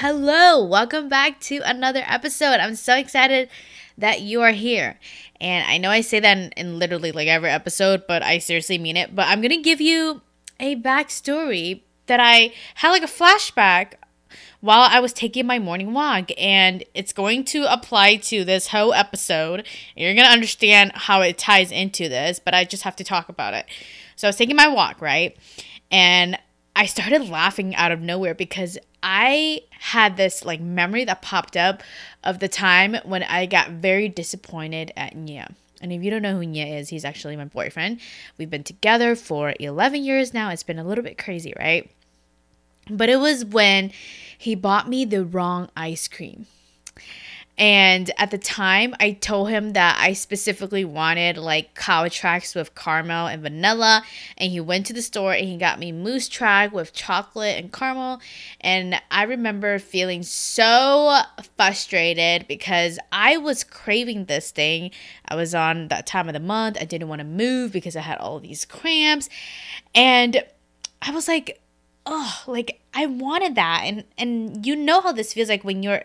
Hello. Welcome back to another episode. I'm so excited that you are here. And I know I say that in, in literally like every episode, but I seriously mean it. But I'm going to give you a backstory that I had like a flashback while I was taking my morning walk. And it's going to apply to this whole episode. You're going to understand how it ties into this, but I just have to talk about it. So I was taking my walk, right? And I started laughing out of nowhere because I had this like memory that popped up of the time when I got very disappointed at Nya. And if you don't know who Nya is, he's actually my boyfriend. We've been together for 11 years now. It's been a little bit crazy, right? But it was when he bought me the wrong ice cream. And at the time, I told him that I specifically wanted like cow tracks with caramel and vanilla. And he went to the store and he got me moose track with chocolate and caramel. And I remember feeling so frustrated because I was craving this thing. I was on that time of the month. I didn't want to move because I had all these cramps. And I was like, oh, like I wanted that. And and you know how this feels like when you're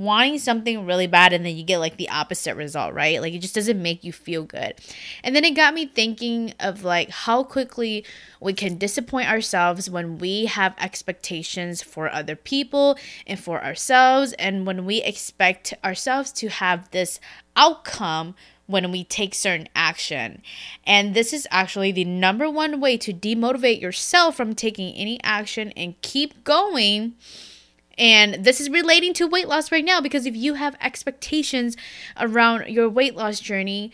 wanting something really bad and then you get like the opposite result, right? Like it just doesn't make you feel good. And then it got me thinking of like how quickly we can disappoint ourselves when we have expectations for other people and for ourselves and when we expect ourselves to have this outcome when we take certain action. And this is actually the number one way to demotivate yourself from taking any action and keep going and this is relating to weight loss right now because if you have expectations around your weight loss journey,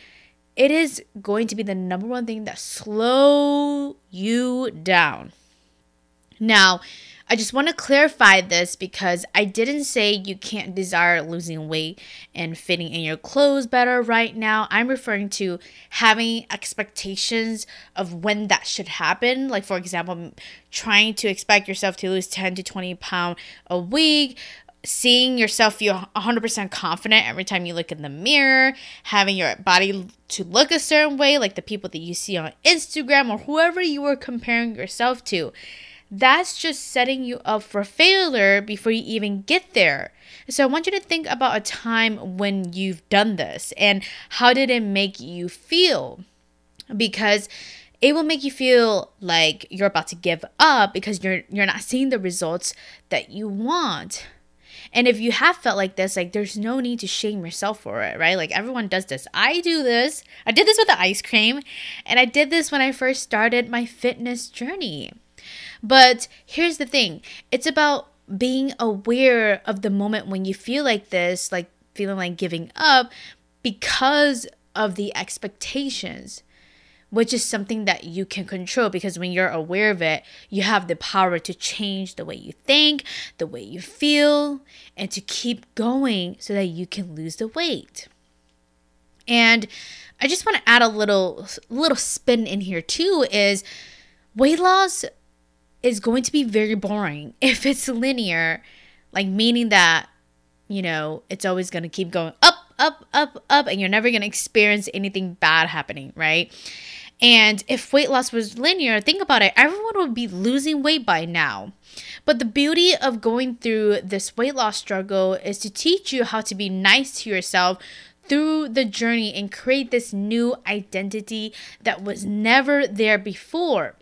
it is going to be the number one thing that slow you down. Now, I just want to clarify this because I didn't say you can't desire losing weight and fitting in your clothes better right now. I'm referring to having expectations of when that should happen. Like, for example, trying to expect yourself to lose 10 to 20 pounds a week, seeing yourself feel 100% confident every time you look in the mirror, having your body to look a certain way, like the people that you see on Instagram or whoever you are comparing yourself to that's just setting you up for failure before you even get there. So I want you to think about a time when you've done this and how did it make you feel? Because it will make you feel like you're about to give up because you're you're not seeing the results that you want. And if you have felt like this, like there's no need to shame yourself for it, right? Like everyone does this. I do this. I did this with the ice cream, and I did this when I first started my fitness journey. But here's the thing it's about being aware of the moment when you feel like this, like feeling like giving up because of the expectations which is something that you can control because when you're aware of it, you have the power to change the way you think, the way you feel, and to keep going so that you can lose the weight. And I just want to add a little little spin in here too is weight loss is going to be very boring if it's linear, like meaning that, you know, it's always going to keep going up, up, up, up, and you're never going to experience anything bad happening, right? And if weight loss was linear, think about it, everyone would be losing weight by now. But the beauty of going through this weight loss struggle is to teach you how to be nice to yourself through the journey and create this new identity that was never there before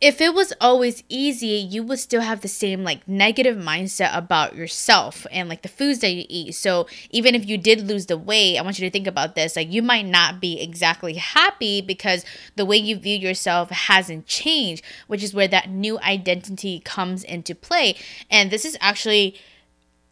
if it was always easy, you would still have the same like negative mindset about yourself and like the foods that you eat. So even if you did lose the weight, I want you to think about this. Like you might not be exactly happy because the way you view yourself hasn't changed, which is where that new identity comes into play. And this is actually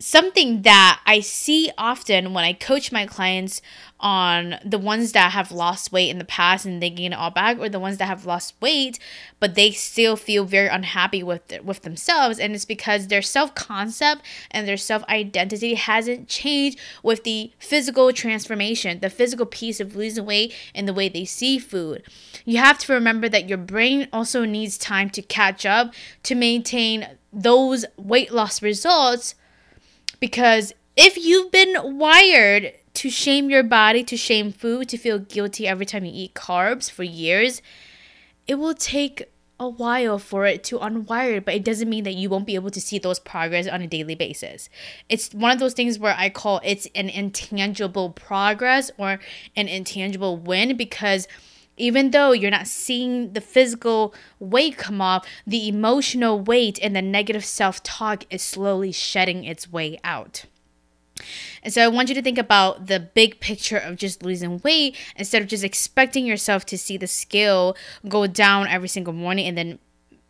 something that I see often when I coach my clients on the ones that have lost weight in the past and they gain it all back, or the ones that have lost weight but they still feel very unhappy with with themselves, and it's because their self concept and their self identity hasn't changed with the physical transformation, the physical piece of losing weight and the way they see food. You have to remember that your brain also needs time to catch up to maintain those weight loss results because if you've been wired to shame your body, to shame food, to feel guilty every time you eat carbs for years, it will take a while for it to unwire, but it doesn't mean that you won't be able to see those progress on a daily basis. It's one of those things where I call it's an intangible progress or an intangible win because even though you're not seeing the physical weight come off, the emotional weight and the negative self talk is slowly shedding its way out. And so I want you to think about the big picture of just losing weight instead of just expecting yourself to see the scale go down every single morning and then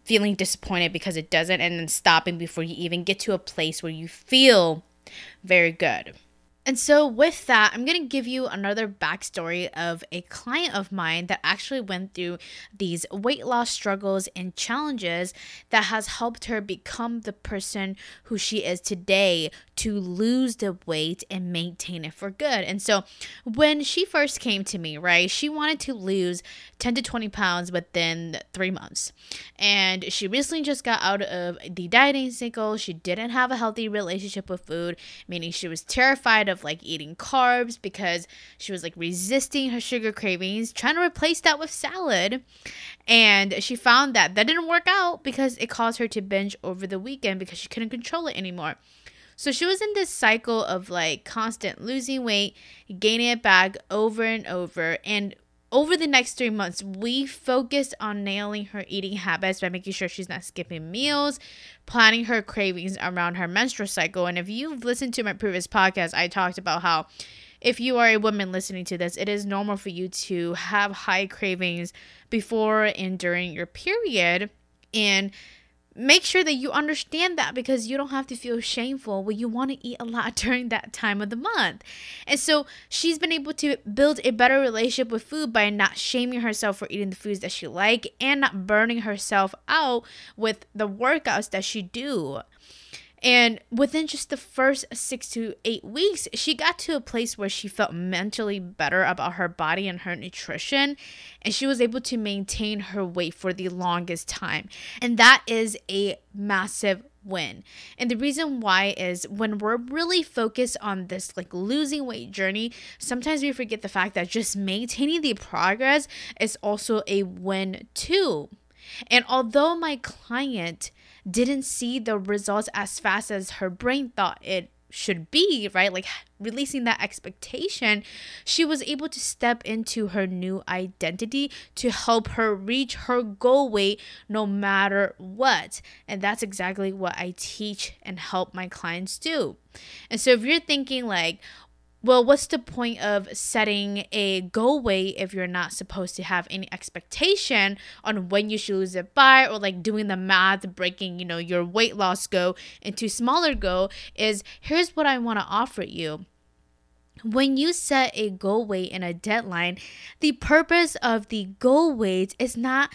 feeling disappointed because it doesn't and then stopping before you even get to a place where you feel very good. And so, with that, I'm going to give you another backstory of a client of mine that actually went through these weight loss struggles and challenges that has helped her become the person who she is today to lose the weight and maintain it for good. And so, when she first came to me, right, she wanted to lose 10 to 20 pounds within three months. And she recently just got out of the dieting cycle. She didn't have a healthy relationship with food, meaning she was terrified of like eating carbs because she was like resisting her sugar cravings, trying to replace that with salad. And she found that that didn't work out because it caused her to binge over the weekend because she couldn't control it anymore. So she was in this cycle of like constant losing weight, gaining it back over and over. And over the next three months, we focused on nailing her eating habits by making sure she's not skipping meals, planning her cravings around her menstrual cycle. And if you've listened to my previous podcast, I talked about how if you are a woman listening to this, it is normal for you to have high cravings before and during your period. And make sure that you understand that because you don't have to feel shameful when you want to eat a lot during that time of the month. And so she's been able to build a better relationship with food by not shaming herself for eating the foods that she like and not burning herself out with the workouts that she do. And within just the first six to eight weeks, she got to a place where she felt mentally better about her body and her nutrition. And she was able to maintain her weight for the longest time. And that is a massive win. And the reason why is when we're really focused on this like losing weight journey, sometimes we forget the fact that just maintaining the progress is also a win too. And although my client didn't see the results as fast as her brain thought it should be, right? Like releasing that expectation, she was able to step into her new identity to help her reach her goal weight no matter what. And that's exactly what I teach and help my clients do. And so if you're thinking like, well, what's the point of setting a goal weight if you're not supposed to have any expectation on when you should lose it by or like doing the math, breaking, you know, your weight loss goal into smaller goal is here's what I want to offer you. When you set a goal weight and a deadline, the purpose of the goal weight is not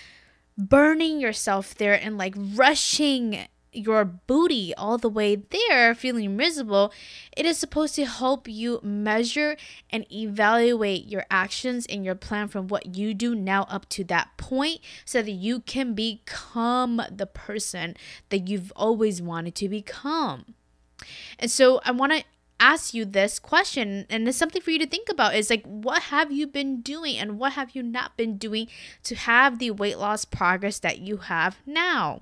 burning yourself there and like rushing your booty all the way there, feeling miserable, it is supposed to help you measure and evaluate your actions and your plan from what you do now up to that point so that you can become the person that you've always wanted to become. And so I want to ask you this question and it's something for you to think about is like what have you been doing and what have you not been doing to have the weight loss progress that you have now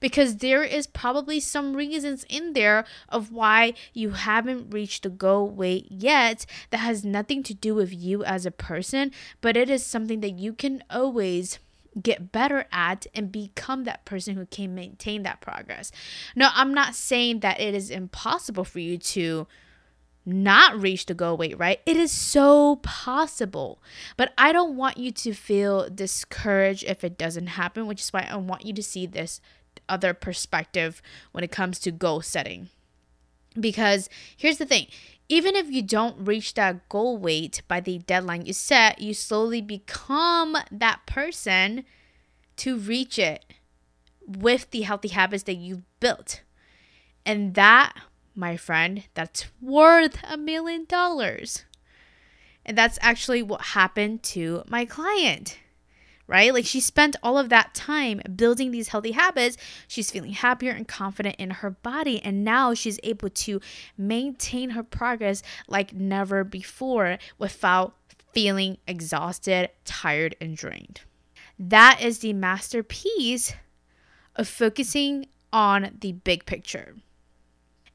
because there is probably some reasons in there of why you haven't reached the goal weight yet that has nothing to do with you as a person, but it is something that you can always get better at and become that person who can maintain that progress. No, I'm not saying that it is impossible for you to not reach the goal weight, right? It is so possible. But I don't want you to feel discouraged if it doesn't happen, which is why I want you to see this other perspective when it comes to goal setting. Because here's the thing even if you don't reach that goal weight by the deadline you set, you slowly become that person to reach it with the healthy habits that you've built. And that, my friend, that's worth a million dollars. And that's actually what happened to my client right? Like she spent all of that time building these healthy habits. She's feeling happier and confident in her body. And now she's able to maintain her progress like never before without feeling exhausted, tired, and drained. That is the masterpiece of focusing on the big picture.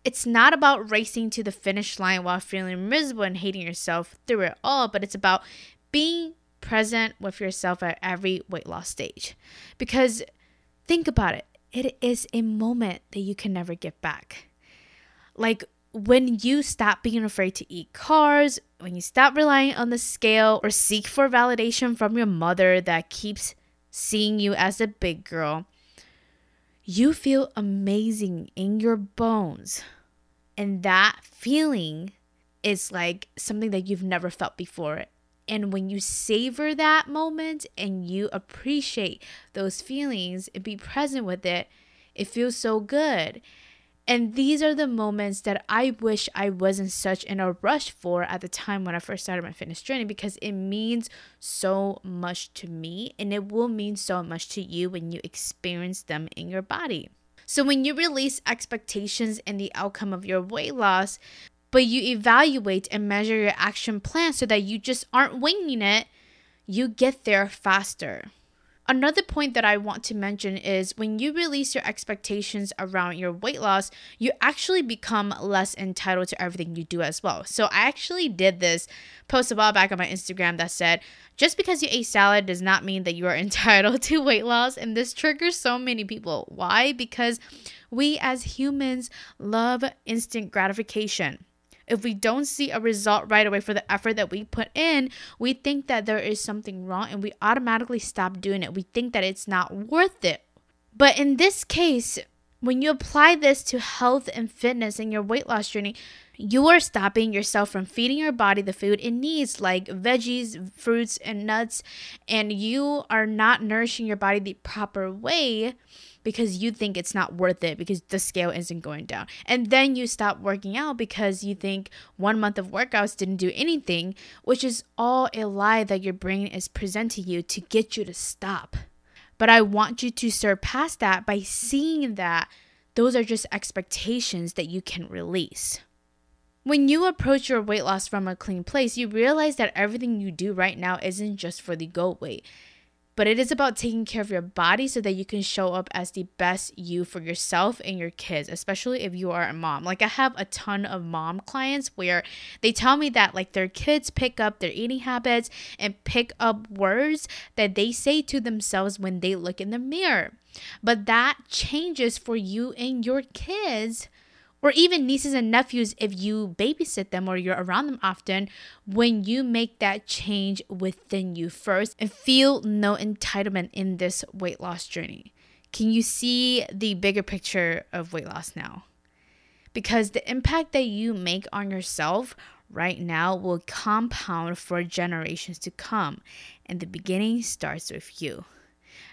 It's not about racing to the finish line while feeling miserable and hating yourself through it all, but it's about being present with yourself at every weight loss stage. Because think about it, it is a moment that you can never get back. Like when you stop being afraid to eat carbs, when you stop relying on the scale or seek for validation from your mother that keeps seeing you as a big girl, you feel amazing in your bones. And that feeling is like something that you've never felt before. And when you savor that moment and you appreciate those feelings and be present with it, it feels so good. And these are the moments that I wish I wasn't such in a rush for at the time when I first started my fitness journey because it means so much to me and it will mean so much to you when you experience them in your body. So, when you release expectations and the outcome of your weight loss, but you evaluate and measure your action plan so that you just aren't winging it, you get there faster. Another point that I want to mention is when you release your expectations around your weight loss, you actually become less entitled to everything you do as well. So, I actually did this post a while back on my Instagram that said, just because you ate salad does not mean that you are entitled to weight loss. And this triggers so many people. Why? Because we as humans love instant gratification. If we don't see a result right away for the effort that we put in, we think that there is something wrong and we automatically stop doing it. We think that it's not worth it. But in this case, when you apply this to health and fitness and your weight loss journey, you are stopping yourself from feeding your body the food it needs, like veggies, fruits, and nuts, and you are not nourishing your body the proper way because you think it's not worth it because the scale isn't going down. And then you stop working out because you think one month of workouts didn't do anything, which is all a lie that your brain is presenting you to get you to stop. But I want you to surpass that by seeing that those are just expectations that you can release. When you approach your weight loss from a clean place, you realize that everything you do right now isn't just for the goal weight but it is about taking care of your body so that you can show up as the best you for yourself and your kids, especially if you are a mom. Like I have a ton of mom clients where they tell me that like their kids pick up their eating habits and pick up words that they say to themselves when they look in the mirror. But that changes for you and your kids or even nieces and nephews if you babysit them or you're around them often, when you make that change within you first and feel no entitlement in this weight loss journey. Can you see the bigger picture of weight loss now? Because the impact that you make on yourself right now will compound for generations to come. And the beginning starts with you.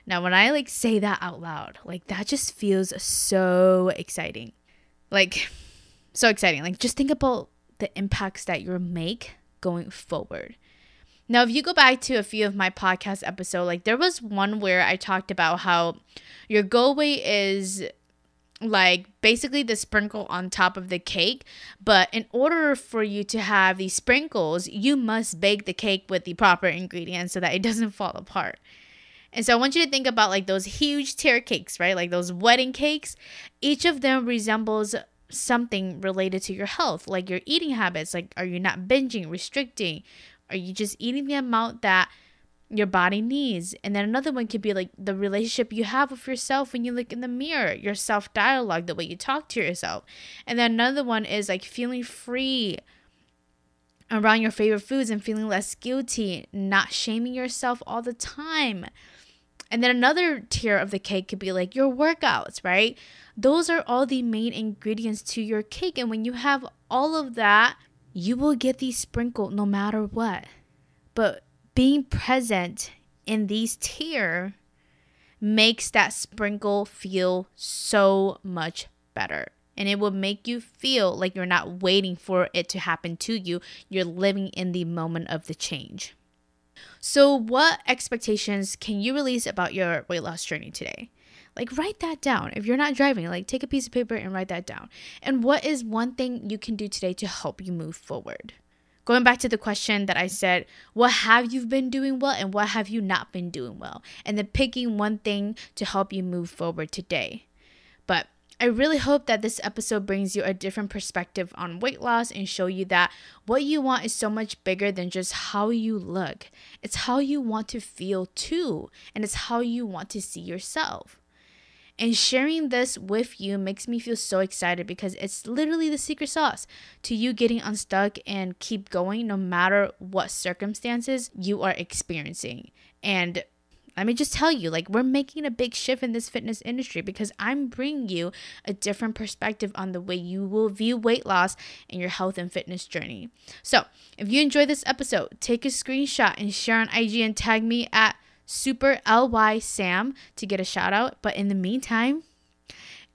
Now, when I like say that out loud, like that just feels so exciting. Like, so exciting. Like, just think about the impacts that you make going forward. Now, if you go back to a few of my podcast episodes, like there was one where I talked about how your goal weight is like basically the sprinkle on top of the cake. But in order for you to have these sprinkles, you must bake the cake with the proper ingredients so that it doesn't fall apart. And so I want you to think about like those huge tier cakes, right? Like those wedding cakes. Each of them resembles something related to your health, like your eating habits. Like, are you not binging, restricting? Are you just eating the amount that your body needs? And then another one could be like the relationship you have with yourself when you look in the mirror, your self dialogue, the way you talk to yourself. And then another one is like feeling free around your favorite foods and feeling less guilty, not shaming yourself all the time And then another tier of the cake could be like your workouts, right? Those are all the main ingredients to your cake. And when you have all of that, you will get these sprinkled no matter what. But being present in these tier makes that sprinkle feel so much better. And it will make you feel like you're not waiting for it to happen to you. You're living in the moment of the change. So, what expectations can you release about your weight loss journey today? Like, write that down. If you're not driving, like, take a piece of paper and write that down. And what is one thing you can do today to help you move forward? Going back to the question that I said, what have you been doing well and what have you not been doing well? And then picking one thing to help you move forward today. But I really hope that this episode brings you a different perspective on weight loss and show you that what you want is so much bigger than just how you look. It's how you want to feel too, and it's how you want to see yourself. And sharing this with you makes me feel so excited because it's literally the secret sauce to you getting unstuck and keep going no matter what circumstances you are experiencing. And let me just tell you, like, we're making a big shift in this fitness industry because I'm bringing you a different perspective on the way you will view weight loss in your health and fitness journey. So, if you enjoy this episode, take a screenshot and share on IG and tag me at superlysam to get a shout out. But in the meantime,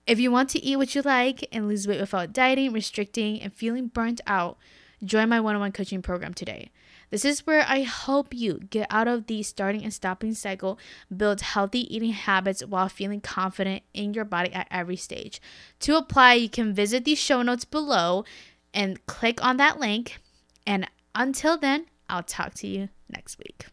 if you want to eat what you like and lose weight without dieting, restricting, and feeling burnt out, join my one on one coaching program today. This is where I help you get out of the starting and stopping cycle, build healthy eating habits while feeling confident in your body at every stage. To apply, you can visit the show notes below and click on that link. And until then, I'll talk to you next week.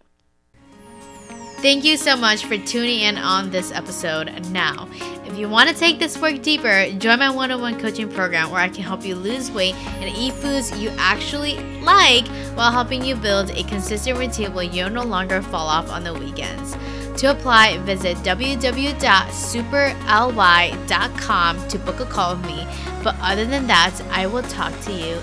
Thank you so much for tuning in on this episode. Now, if you want to take this work deeper, join my one on one coaching program where I can help you lose weight and eat foods you actually like while helping you build a consistent routine where you'll no longer fall off on the weekends. To apply, visit www.superly.com to book a call with me. But other than that, I will talk to you